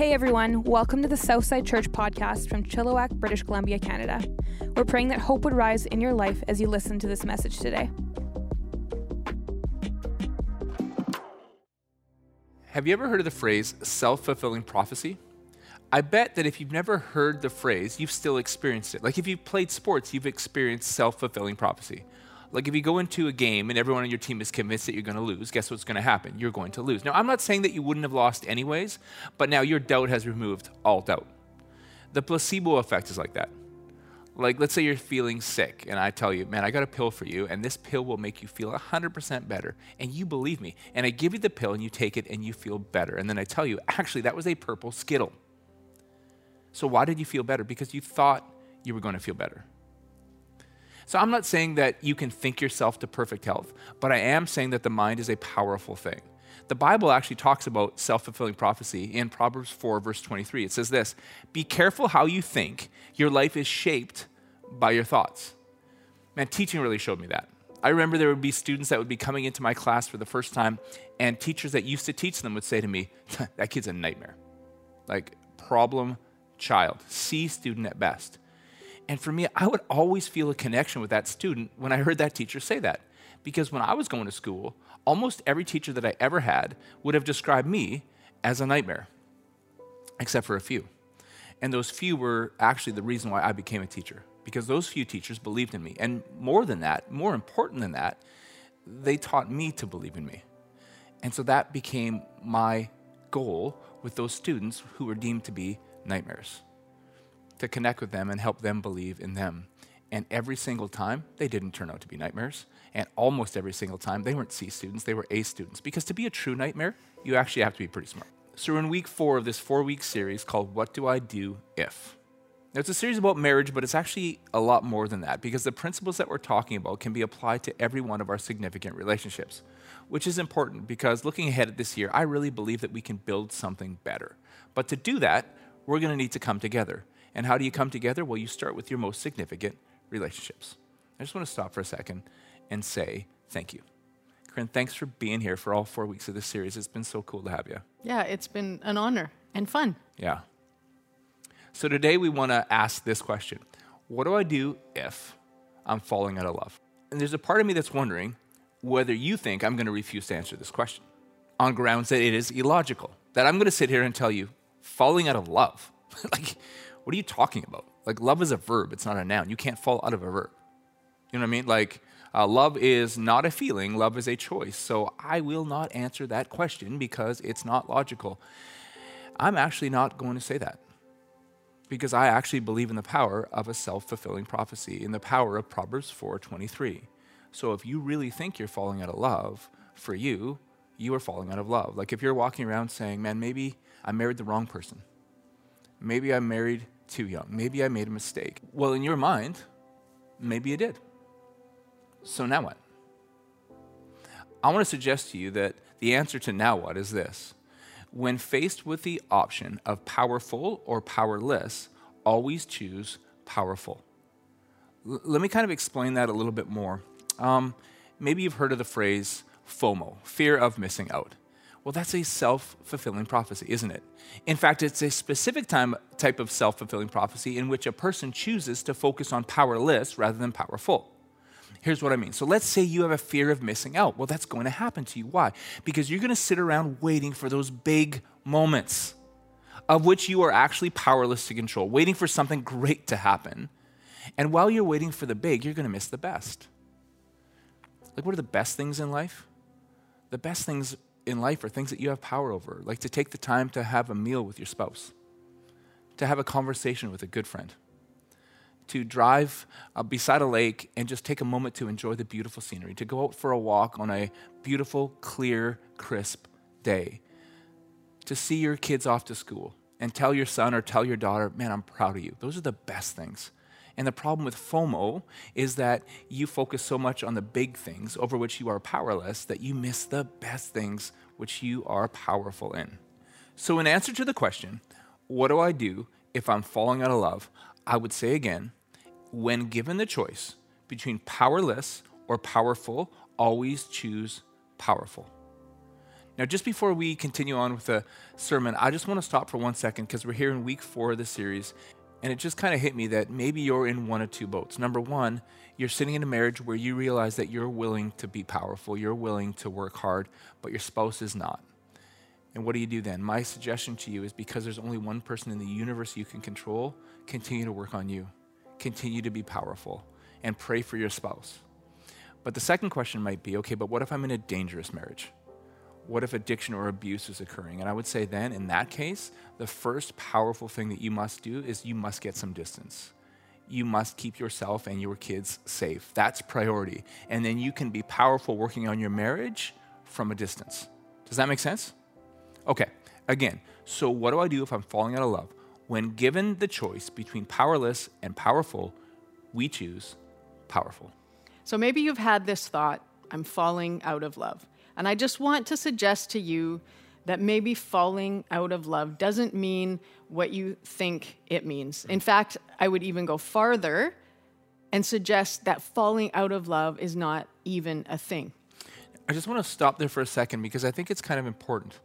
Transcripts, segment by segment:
Hey everyone, welcome to the Southside Church podcast from Chilliwack, British Columbia, Canada. We're praying that hope would rise in your life as you listen to this message today. Have you ever heard of the phrase self fulfilling prophecy? I bet that if you've never heard the phrase, you've still experienced it. Like if you've played sports, you've experienced self fulfilling prophecy. Like if you go into a game and everyone on your team is convinced that you're going to lose, guess what's going to happen? You're going to lose. Now, I'm not saying that you wouldn't have lost anyways, but now your doubt has removed all doubt. The placebo effect is like that. Like, let's say you're feeling sick, and I tell you, man, I got a pill for you, and this pill will make you feel 100% better. And you believe me. And I give you the pill, and you take it, and you feel better. And then I tell you, actually, that was a purple Skittle. So, why did you feel better? Because you thought you were going to feel better. So I'm not saying that you can think yourself to perfect health, but I am saying that the mind is a powerful thing. The Bible actually talks about self fulfilling prophecy in Proverbs 4, verse 23. It says this Be careful how you think, your life is shaped by your thoughts. Man, teaching really showed me that. I remember there would be students that would be coming into my class for the first time, and teachers that used to teach them would say to me, That kid's a nightmare. Like, problem child, C student at best. And for me, I would always feel a connection with that student when I heard that teacher say that. Because when I was going to school, almost every teacher that I ever had would have described me as a nightmare, except for a few. And those few were actually the reason why I became a teacher, because those few teachers believed in me. And more than that, more important than that, they taught me to believe in me. And so that became my goal with those students who were deemed to be nightmares to connect with them and help them believe in them. And every single time, they didn't turn out to be nightmares. And almost every single time, they weren't C students, they were A students. Because to be a true nightmare, you actually have to be pretty smart. So we're in week four of this four week series called What Do I Do If? Now, it's a series about marriage, but it's actually a lot more than that because the principles that we're talking about can be applied to every one of our significant relationships, which is important because looking ahead at this year, I really believe that we can build something better. But to do that, we're going to need to come together. And how do you come together? Well, you start with your most significant relationships. I just want to stop for a second and say thank you. Corinne, thanks for being here for all four weeks of this series. It's been so cool to have you. Yeah, it's been an honor and fun. Yeah. So today we want to ask this question What do I do if I'm falling out of love? And there's a part of me that's wondering whether you think I'm going to refuse to answer this question on grounds that it is illogical. That I'm going to sit here and tell you, falling out of love. like, what are you talking about? Like, love is a verb, it's not a noun. You can't fall out of a verb. You know what I mean? Like, uh, love is not a feeling, love is a choice. So I will not answer that question because it's not logical. I'm actually not going to say that because I actually believe in the power of a self-fulfilling prophecy, in the power of Proverbs 4:23. So if you really think you're falling out of love, for you, you are falling out of love. Like if you're walking around saying, "Man, maybe I married the wrong person." Maybe I married too young. Maybe I made a mistake. Well, in your mind, maybe you did. So now what? I want to suggest to you that the answer to now what is this. When faced with the option of powerful or powerless, always choose powerful. L- let me kind of explain that a little bit more. Um, maybe you've heard of the phrase FOMO, fear of missing out. Well, that's a self fulfilling prophecy, isn't it? In fact, it's a specific time, type of self fulfilling prophecy in which a person chooses to focus on powerless rather than powerful. Here's what I mean. So let's say you have a fear of missing out. Well, that's going to happen to you. Why? Because you're going to sit around waiting for those big moments of which you are actually powerless to control, waiting for something great to happen. And while you're waiting for the big, you're going to miss the best. Like, what are the best things in life? The best things in life are things that you have power over, like to take the time to have a meal with your spouse, to have a conversation with a good friend, to drive uh, beside a lake and just take a moment to enjoy the beautiful scenery, to go out for a walk on a beautiful, clear, crisp day, to see your kids off to school and tell your son or tell your daughter, man, I'm proud of you. Those are the best things. And the problem with FOMO is that you focus so much on the big things over which you are powerless that you miss the best things which you are powerful in. So, in answer to the question, what do I do if I'm falling out of love? I would say again, when given the choice between powerless or powerful, always choose powerful. Now, just before we continue on with the sermon, I just want to stop for one second because we're here in week four of the series, and it just kind of hit me that maybe you're in one of two boats. Number one, you're sitting in a marriage where you realize that you're willing to be powerful, you're willing to work hard, but your spouse is not. And what do you do then? My suggestion to you is because there's only one person in the universe you can control, continue to work on you. Continue to be powerful and pray for your spouse. But the second question might be okay, but what if I'm in a dangerous marriage? What if addiction or abuse is occurring? And I would say then, in that case, the first powerful thing that you must do is you must get some distance. You must keep yourself and your kids safe. That's priority. And then you can be powerful working on your marriage from a distance. Does that make sense? Okay, again, so what do I do if I'm falling out of love? When given the choice between powerless and powerful, we choose powerful. So maybe you've had this thought I'm falling out of love. And I just want to suggest to you that maybe falling out of love doesn't mean what you think it means. In fact, I would even go farther and suggest that falling out of love is not even a thing. I just want to stop there for a second because I think it's kind of important.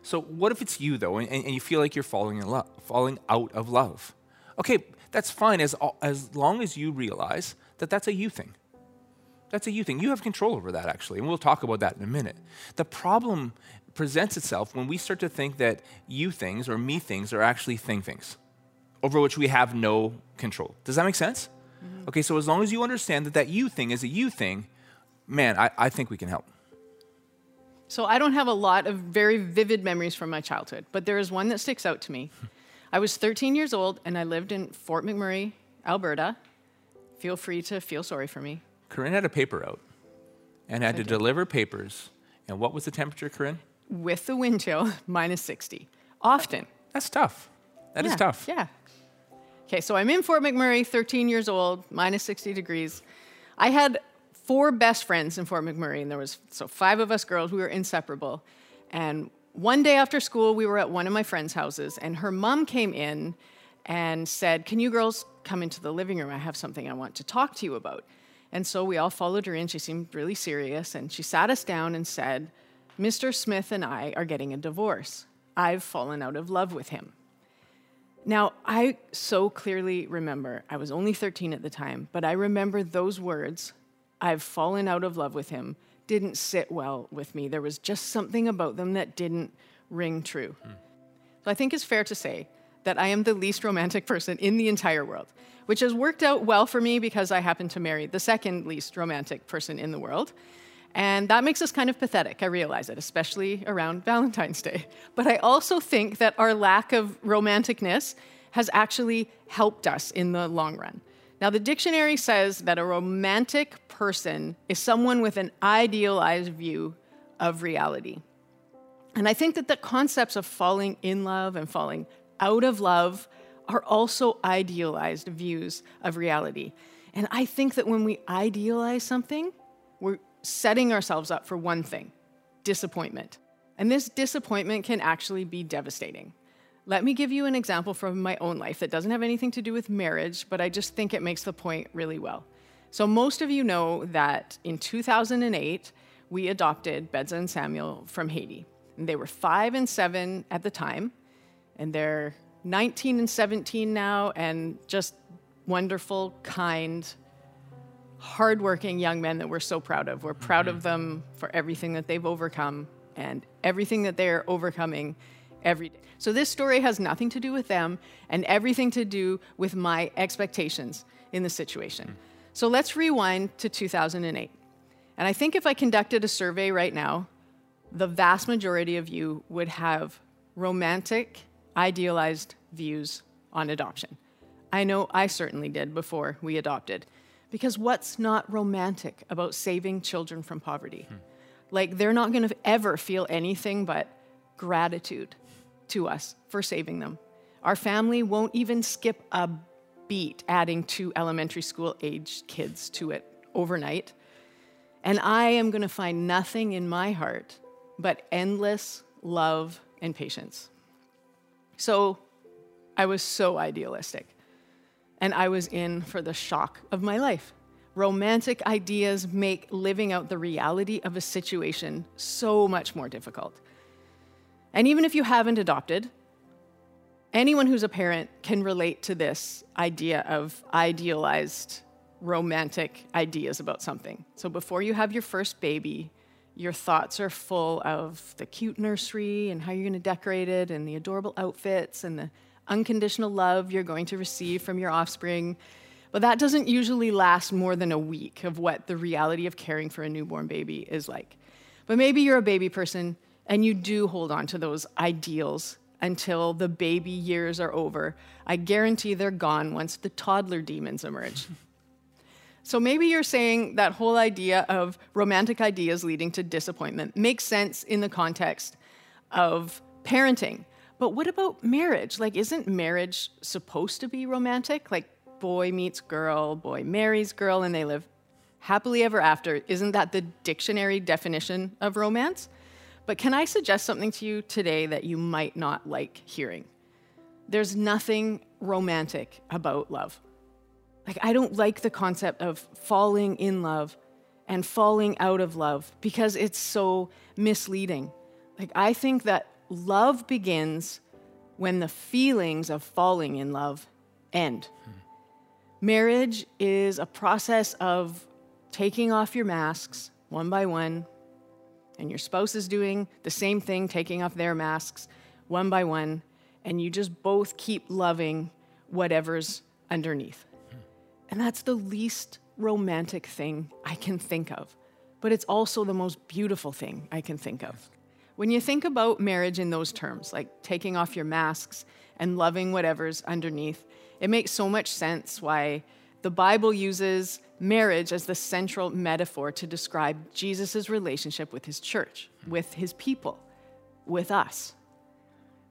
So, what if it's you though, and, and you feel like you're falling in love, falling out of love? Okay, that's fine as as long as you realize that that's a you thing. That's a you thing. You have control over that actually, and we'll talk about that in a minute. The problem presents itself when we start to think that you things or me things are actually thing things over which we have no control. Does that make sense? Mm-hmm. Okay, so as long as you understand that that you thing is a you thing, man, I, I think we can help. So I don't have a lot of very vivid memories from my childhood, but there is one that sticks out to me. I was 13 years old and I lived in Fort McMurray, Alberta. Feel free to feel sorry for me. Corinne had a paper out and had I to did. deliver papers. And what was the temperature, Corinne? With the wind chill, minus 60. Often. That's tough. That yeah, is tough. Yeah. Okay, so I'm in Fort McMurray, 13 years old, minus 60 degrees. I had four best friends in Fort McMurray, and there was so five of us girls. We were inseparable. And one day after school, we were at one of my friends' houses, and her mom came in and said, "Can you girls come into the living room? I have something I want to talk to you about." And so we all followed her in. She seemed really serious, and she sat us down and said, "Mr. Smith and I are getting a divorce. I've fallen out of love with him." Now, I so clearly remember, I was only 13 at the time, but I remember those words I've fallen out of love with him didn't sit well with me. There was just something about them that didn't ring true. Hmm. So I think it's fair to say that I am the least romantic person in the entire world, which has worked out well for me because I happen to marry the second least romantic person in the world. And that makes us kind of pathetic, I realize it, especially around Valentine's Day. But I also think that our lack of romanticness has actually helped us in the long run. Now, the dictionary says that a romantic person is someone with an idealized view of reality. And I think that the concepts of falling in love and falling out of love are also idealized views of reality. And I think that when we idealize something, we're setting ourselves up for one thing disappointment. And this disappointment can actually be devastating. Let me give you an example from my own life that doesn't have anything to do with marriage, but I just think it makes the point really well. So, most of you know that in 2008, we adopted Bedza and Samuel from Haiti. And they were five and seven at the time, and they're 19 and 17 now, and just wonderful, kind, hardworking young men that we're so proud of. We're proud of them for everything that they've overcome and everything that they're overcoming every day. So this story has nothing to do with them and everything to do with my expectations in the situation. Mm. So let's rewind to 2008. And I think if I conducted a survey right now, the vast majority of you would have romantic, idealized views on adoption. I know I certainly did before we adopted. Because what's not romantic about saving children from poverty? Hmm. Like, they're not going to ever feel anything but gratitude to us for saving them. Our family won't even skip a beat adding two elementary school age kids to it overnight. And I am going to find nothing in my heart but endless love and patience. So I was so idealistic. And I was in for the shock of my life. romantic ideas make living out the reality of a situation so much more difficult. And even if you haven't adopted, anyone who's a parent can relate to this idea of idealized romantic ideas about something. So before you have your first baby, your thoughts are full of the cute nursery and how you're going to decorate it and the adorable outfits and the unconditional love you're going to receive from your offspring. But that doesn't usually last more than a week of what the reality of caring for a newborn baby is like. But maybe you're a baby person and you do hold on to those ideals until the baby years are over. I guarantee they're gone once the toddler demons emerge. So maybe you're saying that whole idea of romantic ideas leading to disappointment makes sense in the context of parenting. But what about marriage? Like, isn't marriage supposed to be romantic? Like, boy meets girl, boy marries girl, and they live happily ever after. Isn't that the dictionary definition of romance? But can I suggest something to you today that you might not like hearing? There's nothing romantic about love. Like, I don't like the concept of falling in love and falling out of love because it's so misleading. Like, I think that love begins when the feelings of falling in love end. Hmm. Marriage is a process of taking off your masks one by one, and your spouse is doing the same thing, taking off their masks one by one, and you just both keep loving whatever's underneath. And that's the least romantic thing I can think of. But it's also the most beautiful thing I can think of. When you think about marriage in those terms, like taking off your masks and loving whatever's underneath, it makes so much sense why the Bible uses marriage as the central metaphor to describe Jesus' relationship with his church, with his people, with us.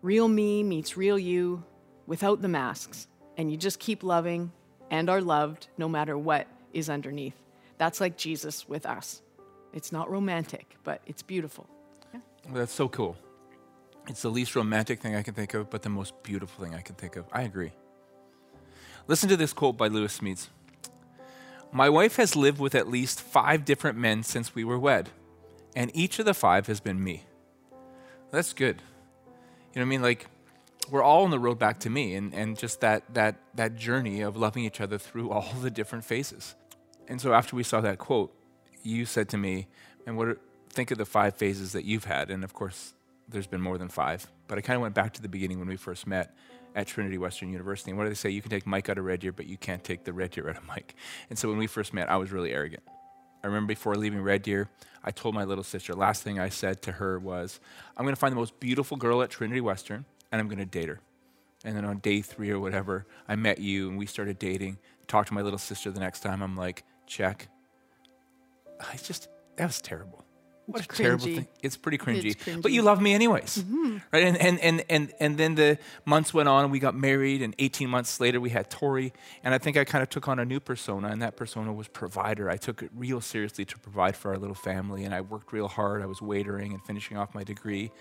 Real me meets real you without the masks, and you just keep loving and are loved no matter what is underneath. That's like Jesus with us. It's not romantic, but it's beautiful. Yeah. Well, that's so cool. It's the least romantic thing I can think of, but the most beautiful thing I can think of. I agree. Listen to this quote by Lewis Smedes. My wife has lived with at least five different men since we were wed, and each of the five has been me. That's good. You know what I mean? Like, we're all on the road back to me and, and just that, that, that journey of loving each other through all the different phases. And so after we saw that quote, you said to me, and what are, think of the five phases that you've had. And of course, there's been more than five. But I kind of went back to the beginning when we first met at Trinity Western University. And what do they say? You can take Mike out of Red Deer, but you can't take the Red Deer out of Mike. And so when we first met, I was really arrogant. I remember before leaving Red Deer, I told my little sister, last thing I said to her was, I'm going to find the most beautiful girl at Trinity Western and I'm going to date her. And then on day three or whatever, I met you and we started dating. Talked to my little sister the next time. I'm like, check. I just, that was terrible. What it's a cringy. terrible thing. It's pretty cringy. It's cringy. But you love me anyways. Mm-hmm. Right? And, and, and, and, and then the months went on and we got married. And 18 months later, we had Tori. And I think I kind of took on a new persona. And that persona was provider. I took it real seriously to provide for our little family. And I worked real hard. I was waitering and finishing off my degree.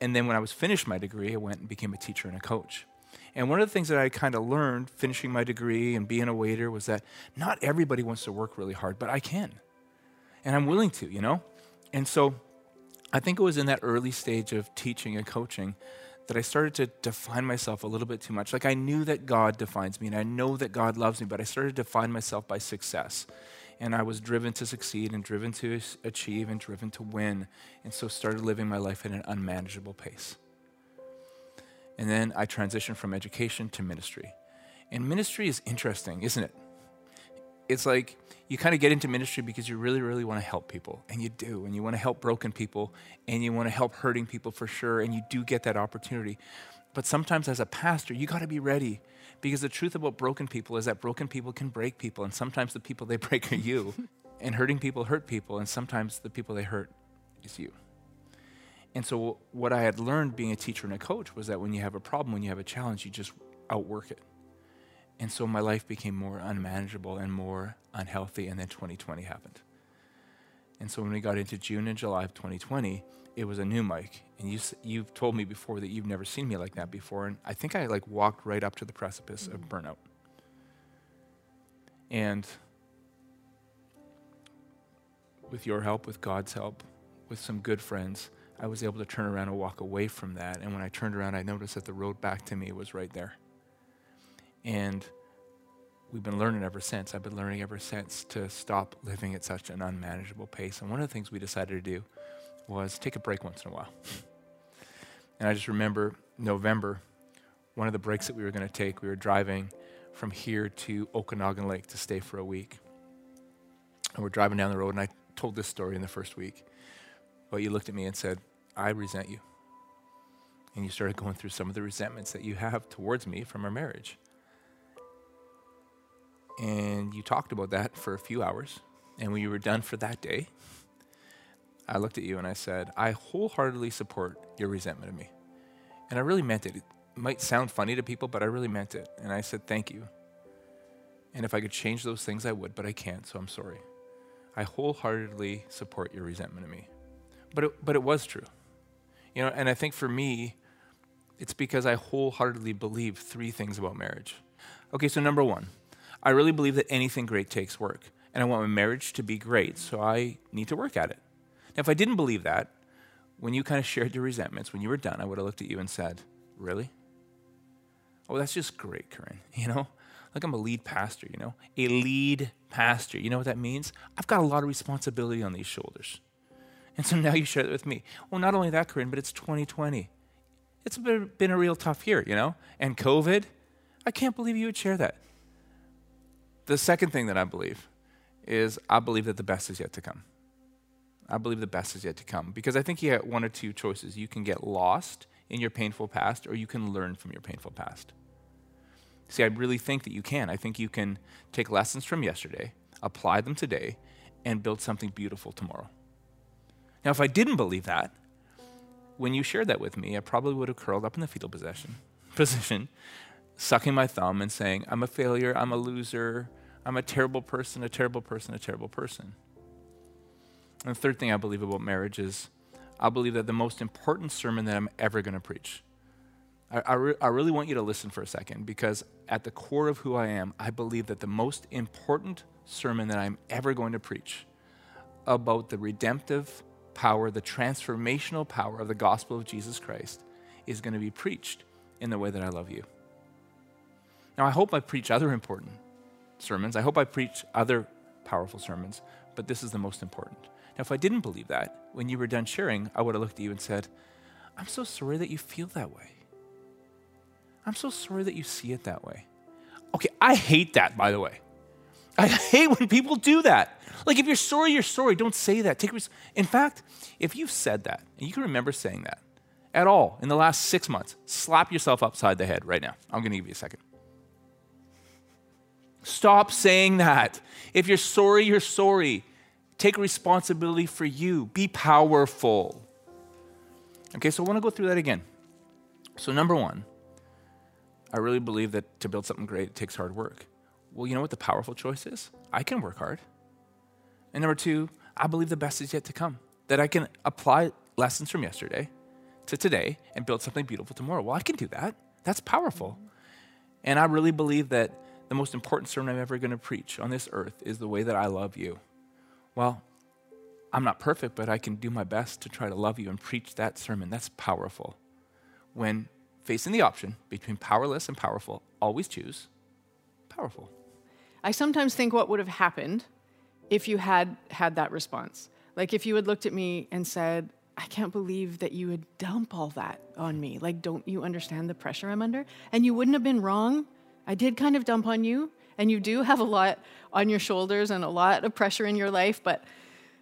And then when I was finished my degree, I went and became a teacher and a coach. And one of the things that I kind of learned finishing my degree and being a waiter was that not everybody wants to work really hard, but I can. And I'm willing to, you know? And so I think it was in that early stage of teaching and coaching that I started to define myself a little bit too much. Like I knew that God defines me and I know that God loves me, but I started to define myself by success and I was driven to succeed and driven to achieve and driven to win, and so started living my life at an unmanageable pace. And then I transitioned from education to ministry. And ministry is interesting, isn't it? It's like you kind of get into ministry because you really, really want to help people, and you do, and you want to help broken people, and you want to help hurting people for sure, and you do get that opportunity. But sometimes as a pastor, you got to be ready because the truth about broken people is that broken people can break people, and sometimes the people they break are you. and hurting people hurt people, and sometimes the people they hurt is you. And so, what I had learned being a teacher and a coach was that when you have a problem, when you have a challenge, you just outwork it. And so, my life became more unmanageable and more unhealthy, and then 2020 happened. And so, when we got into June and July of 2020, it was a new Mike. And you, you've told me before that you've never seen me like that before. And I think I like walked right up to the precipice mm-hmm. of burnout. And with your help, with God's help, with some good friends, I was able to turn around and walk away from that. And when I turned around, I noticed that the road back to me was right there. And we've been learning ever since. I've been learning ever since to stop living at such an unmanageable pace. And one of the things we decided to do was take a break once in a while. And I just remember November, one of the breaks that we were going to take, we were driving from here to Okanagan Lake to stay for a week. And we're driving down the road, and I told this story in the first week. But you looked at me and said, I resent you. And you started going through some of the resentments that you have towards me from our marriage. And you talked about that for a few hours. And when you were done for that day, I looked at you and I said, I wholeheartedly support your resentment of me. And I really meant it. It might sound funny to people, but I really meant it. And I said, Thank you. And if I could change those things, I would, but I can't, so I'm sorry. I wholeheartedly support your resentment of me. But it, but it was true. You know, and I think for me, it's because I wholeheartedly believe three things about marriage. Okay, so number one, I really believe that anything great takes work. And I want my marriage to be great, so I need to work at it. Now, if I didn't believe that, when you kind of shared your resentments, when you were done, I would have looked at you and said, Really? Oh, that's just great, Corinne. You know, like I'm a lead pastor, you know, a lead pastor. You know what that means? I've got a lot of responsibility on these shoulders. And so now you share it with me. Well, not only that, Corinne, but it's 2020. It's been a real tough year, you know? And COVID, I can't believe you would share that. The second thing that I believe is I believe that the best is yet to come. I believe the best is yet to come because I think you have one or two choices. You can get lost in your painful past or you can learn from your painful past. See, I really think that you can. I think you can take lessons from yesterday, apply them today, and build something beautiful tomorrow. Now, if I didn't believe that, when you shared that with me, I probably would have curled up in the fetal position, position, sucking my thumb and saying, I'm a failure, I'm a loser, I'm a terrible person, a terrible person, a terrible person. And the third thing I believe about marriage is I believe that the most important sermon that I'm ever going to preach. I, I, re- I, really want you to listen for a second because at the core of who I am, I believe that the most important sermon that I'm ever going to preach about the redemptive power, the transformational power of the gospel of Jesus Christ is going to be preached in the way that I love you. Now, I hope I preach other important sermons. I hope I preach other powerful sermons, but this is the most important. Now, if I didn't believe that, when you were done sharing, I would have looked at you and said, I'm so sorry that you feel that way. I'm so sorry that you see it that way. Okay, I hate that, by the way. I hate when people do that. Like, if you're sorry, you're sorry. Don't say that. Take res- in fact, if you've said that and you can remember saying that at all in the last six months, slap yourself upside the head right now. I'm going to give you a second. Stop saying that. If you're sorry, you're sorry. Take responsibility for you. Be powerful. Okay, so I want to go through that again. So, number one, I really believe that to build something great, it takes hard work. Well, you know what the powerful choice is? I can work hard. And number two, I believe the best is yet to come. That I can apply lessons from yesterday to today and build something beautiful tomorrow. Well, I can do that. That's powerful. And I really believe that the most important sermon I'm ever going to preach on this earth is the way that I love you. Well, I'm not perfect, but I can do my best to try to love you and preach that sermon. That's powerful. When facing the option between powerless and powerful, always choose powerful. I sometimes think what would have happened if you had had that response. Like if you had looked at me and said, I can't believe that you would dump all that on me. Like, don't you understand the pressure I'm under? And you wouldn't have been wrong. I did kind of dump on you, and you do have a lot on your shoulders and a lot of pressure in your life. But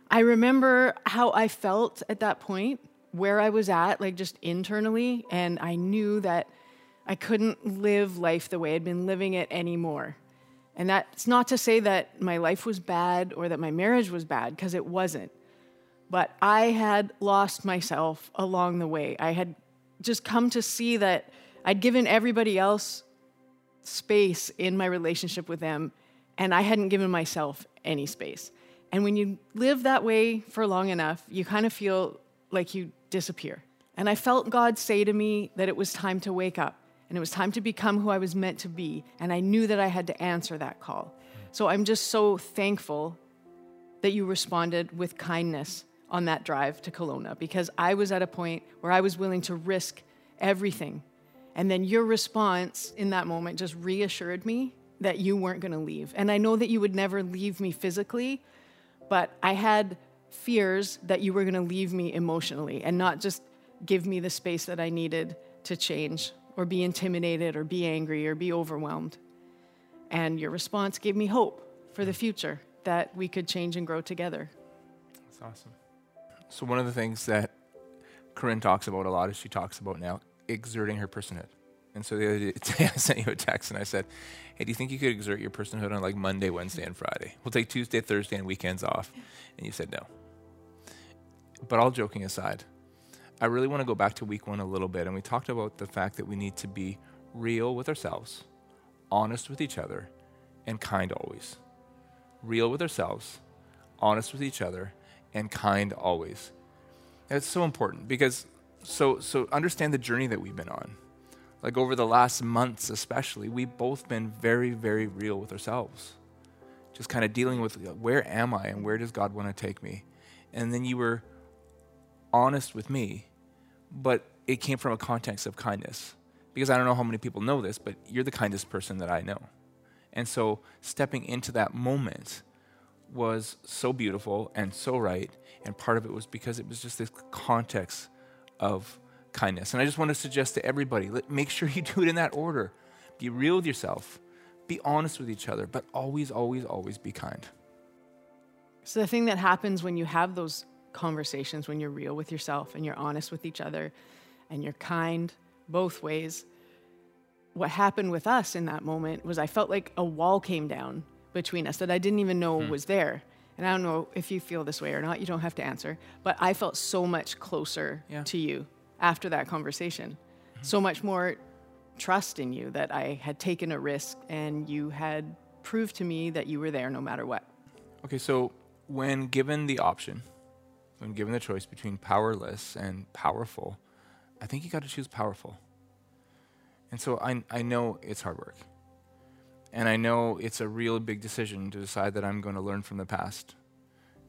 I remember how I felt at that point, where I was at, like just internally, and I knew that I couldn't live life the way I'd been living it anymore. And that's not to say that my life was bad or that my marriage was bad, because it wasn't. But I had lost myself along the way. I had just come to see that I'd given everybody else space in my relationship with them, and I hadn't given myself any space. And when you live that way for long enough, you kind of feel like you disappear. And I felt God say to me that it was time to wake up and it was time to become who I was meant to be. And I knew that I had to answer that call. So I'm just so thankful that you responded with kindness on that drive to Kelowna because I was at a point where I was willing to risk everything. And then your response in that moment just reassured me that you weren't going to leave. And I know that you would never leave me physically, but I had fears that you were going to leave me emotionally and not just give me the space that I needed to change or be intimidated or be angry or be overwhelmed. And your response gave me hope for the future that we could change and grow together. That's awesome. So, one of the things that Corinne talks about a lot is she talks about now exerting her personhood. And so the other day I sent you a text and I said, Hey, do you think you could exert your personhood on like Monday, Wednesday, and Friday? We'll take Tuesday, Thursday, and weekends off. And you said no. But all joking aside, I really want to go back to week one a little bit. And we talked about the fact that we need to be real with ourselves, honest with each other, and kind always. Real with ourselves, honest with each other, and kind always. That's so important because so so understand the journey that we've been on. Like over the last months especially we've both been very very real with ourselves. Just kind of dealing with where am i and where does god want to take me? And then you were honest with me but it came from a context of kindness. Because i don't know how many people know this but you're the kindest person that i know. And so stepping into that moment was so beautiful and so right and part of it was because it was just this context of kindness. And I just want to suggest to everybody let, make sure you do it in that order. Be real with yourself, be honest with each other, but always, always, always be kind. So, the thing that happens when you have those conversations, when you're real with yourself and you're honest with each other and you're kind both ways, what happened with us in that moment was I felt like a wall came down between us that I didn't even know hmm. was there. And I don't know if you feel this way or not, you don't have to answer, but I felt so much closer yeah. to you after that conversation. Mm-hmm. So much more trust in you that I had taken a risk and you had proved to me that you were there no matter what. Okay, so when given the option, when given the choice between powerless and powerful, I think you got to choose powerful. And so I, I know it's hard work. And I know it's a real big decision to decide that I'm going to learn from the past,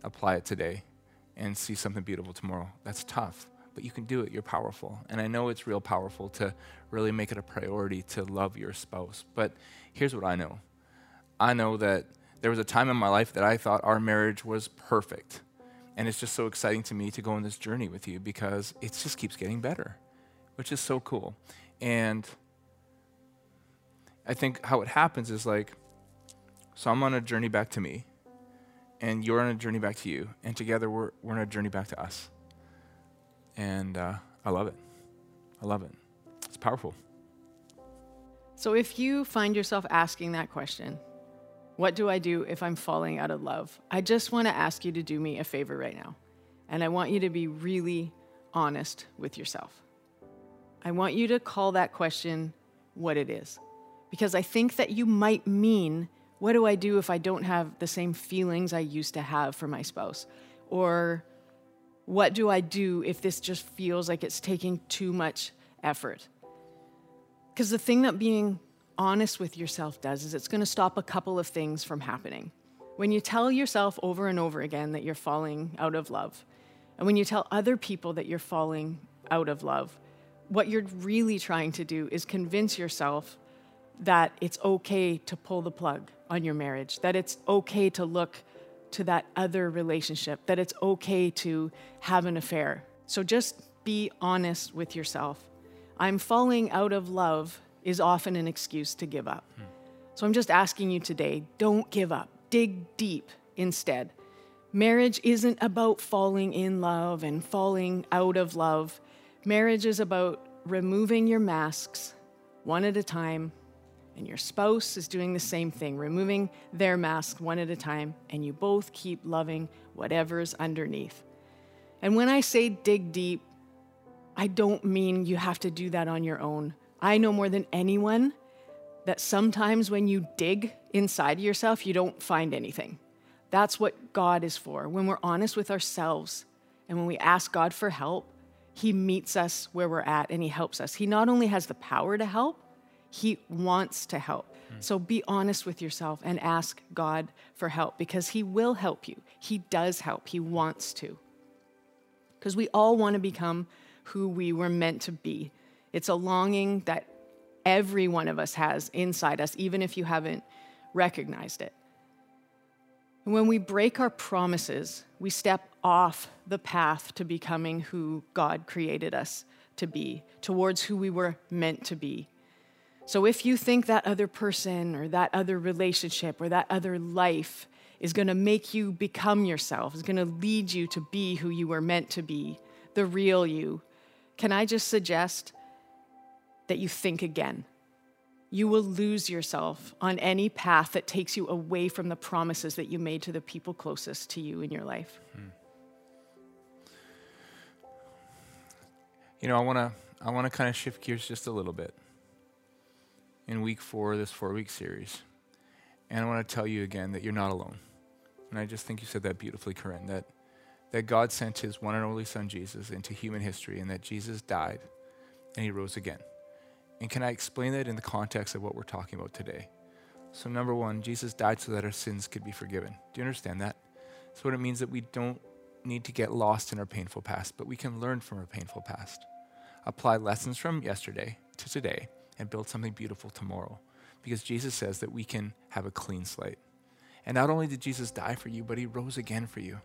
apply it today, and see something beautiful tomorrow. That's tough but you can do it. You're powerful. And I know it's real powerful to really make it a priority to love your spouse. But here's what I know I know that there was a time in my life that I thought our marriage was perfect. And it's just so exciting to me to go on this journey with you because it just keeps getting better, which is so cool. And I think how it happens is like, so I'm on a journey back to me, and you're on a journey back to you, and together we're, we're on a journey back to us. And uh, I love it. I love it. It's powerful. So if you find yourself asking that question, what do I do if I'm falling out of love? I just want to ask you to do me a favor right now. And I want you to be really honest with yourself. I want you to call that question what it is. Because I think that you might mean, what do I do if I don't have the same feelings I used to have for my spouse? Or what do I do if this just feels like it's taking too much effort? Because the thing that being honest with yourself does is it's going to stop a couple of things from happening. When you tell yourself over and over again that you're falling out of love, and when you tell other people that you're falling out of love, what you're really trying to do is convince yourself that it's okay to pull the plug on your marriage, that it's okay to look to that other relationship, that it's okay to have an affair. So just be honest with yourself. I'm falling out of love is often an excuse to give up. Hmm. So I'm just asking you today don't give up, dig deep instead. Marriage isn't about falling in love and falling out of love. Marriage is about removing your masks one at a time and your spouse is doing the same thing, removing their mask one at a time, and you both keep loving whatever's underneath. And when I say dig deep, I don't mean you have to do that on your own. I know more than anyone that sometimes when you dig inside yourself, you don't find anything. That's what God is for. When we're honest with ourselves and when we ask God for help, He meets us where we're at and He helps us. He not only has the power to help, He wants to help. Hmm. So be honest with yourself and ask God for help because He will help you. He does help, He wants to. Because we all want to become who we were meant to be. It's a longing that every one of us has inside us, even if you haven't recognized it. And when we break our promises, we step off the path to becoming who God created us to be, towards who we were meant to be. So if you think that other person or that other relationship or that other life is going to make you become yourself, is going to lead you to be who you were meant to be, the real you, can I just suggest that you think again? You will lose yourself on any path that takes you away from the promises that you made to the people closest to you in your life. Hmm. You know, I want to I want to kind of shift gears just a little bit. In week 4 of this 4-week series. And I want to tell you again that you're not alone. And I just think you said that beautifully, Corinne, that that God sent his one and only son Jesus into human history and that Jesus died and he rose again. And can I explain that in the context of what we're talking about today? So, number one, Jesus died so that our sins could be forgiven. Do you understand that? So, what it means that we don't need to get lost in our painful past, but we can learn from our painful past, apply lessons from yesterday to today, and build something beautiful tomorrow. Because Jesus says that we can have a clean slate. And not only did Jesus die for you, but he rose again for you.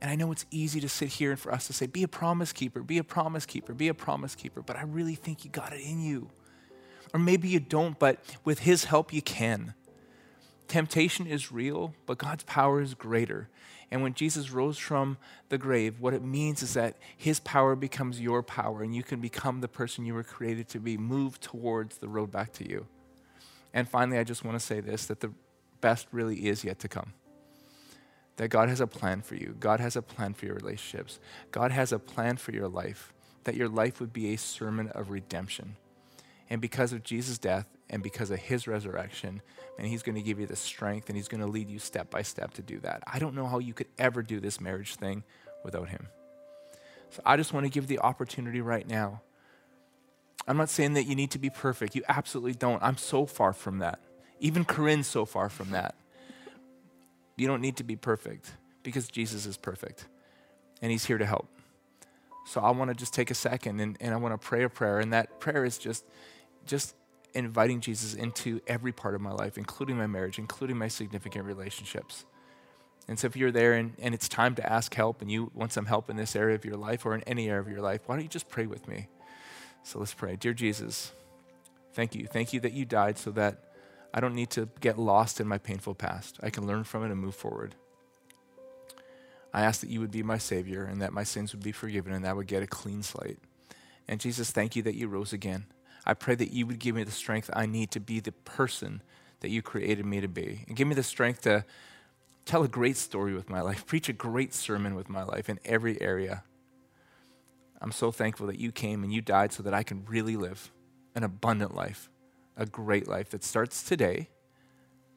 And I know it's easy to sit here and for us to say, be a promise keeper, be a promise keeper, be a promise keeper, but I really think you got it in you. Or maybe you don't, but with His help, you can. Temptation is real, but God's power is greater. And when Jesus rose from the grave, what it means is that His power becomes your power, and you can become the person you were created to be, move towards the road back to you. And finally, I just want to say this that the best really is yet to come that God has a plan for you. God has a plan for your relationships. God has a plan for your life, that your life would be a sermon of redemption. And because of Jesus' death and because of his resurrection, and he's going to give you the strength and he's going to lead you step by step to do that. I don't know how you could ever do this marriage thing without him. So I just want to give the opportunity right now. I'm not saying that you need to be perfect. You absolutely don't. I'm so far from that. Even Corinne's so far from that. You don't need to be perfect because Jesus is perfect and He's here to help. So I want to just take a second and, and I want to pray a prayer. And that prayer is just, just inviting Jesus into every part of my life, including my marriage, including my significant relationships. And so if you're there and, and it's time to ask help and you want some help in this area of your life or in any area of your life, why don't you just pray with me? So let's pray. Dear Jesus, thank you. Thank you that you died so that I don't need to get lost in my painful past. I can learn from it and move forward. I ask that you would be my Savior and that my sins would be forgiven and that I would get a clean slate. And Jesus, thank you that you rose again. I pray that you would give me the strength I need to be the person that you created me to be. And give me the strength to tell a great story with my life, preach a great sermon with my life in every area. I'm so thankful that you came and you died so that I can really live an abundant life a great life that starts today,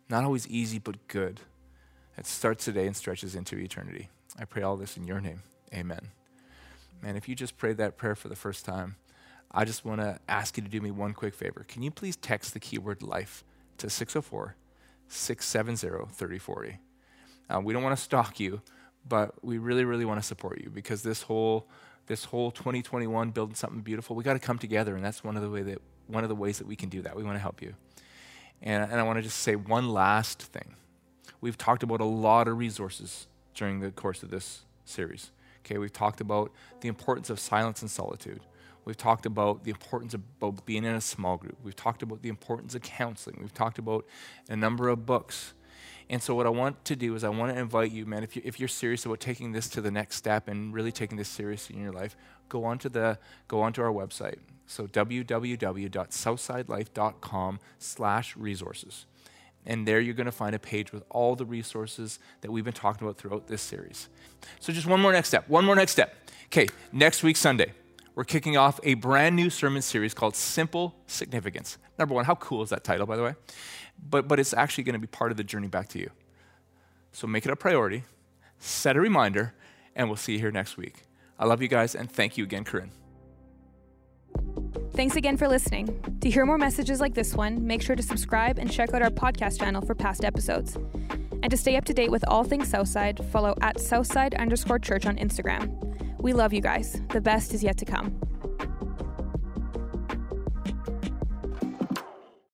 not always easy, but good. It starts today and stretches into eternity. I pray all this in your name. Amen. Man, if you just prayed that prayer for the first time, I just want to ask you to do me one quick favor. Can you please text the keyword life to 604 670 3040? Uh, we don't want to stalk you, but we really, really want to support you because this whole this whole 2021 building something beautiful, we got to come together, and that's one of the way that one of the ways that we can do that. We want to help you. And, and I want to just say one last thing. We've talked about a lot of resources during the course of this series. Okay, we've talked about the importance of silence and solitude. We've talked about the importance of being in a small group. We've talked about the importance of counseling. We've talked about a number of books. And so, what I want to do is, I want to invite you, man, if, you, if you're serious about taking this to the next step and really taking this seriously in your life, go onto, the, go onto our website. So www.southsidelife.com slash resources. And there you're going to find a page with all the resources that we've been talking about throughout this series. So just one more next step. One more next step. Okay, next week, Sunday, we're kicking off a brand new sermon series called Simple Significance. Number one, how cool is that title, by the way? But, but it's actually going to be part of the journey back to you. So make it a priority, set a reminder, and we'll see you here next week. I love you guys, and thank you again, Corinne. Thanks again for listening. To hear more messages like this one, make sure to subscribe and check out our podcast channel for past episodes. And to stay up to date with all things Southside, follow at Southside underscore church on Instagram. We love you guys. The best is yet to come.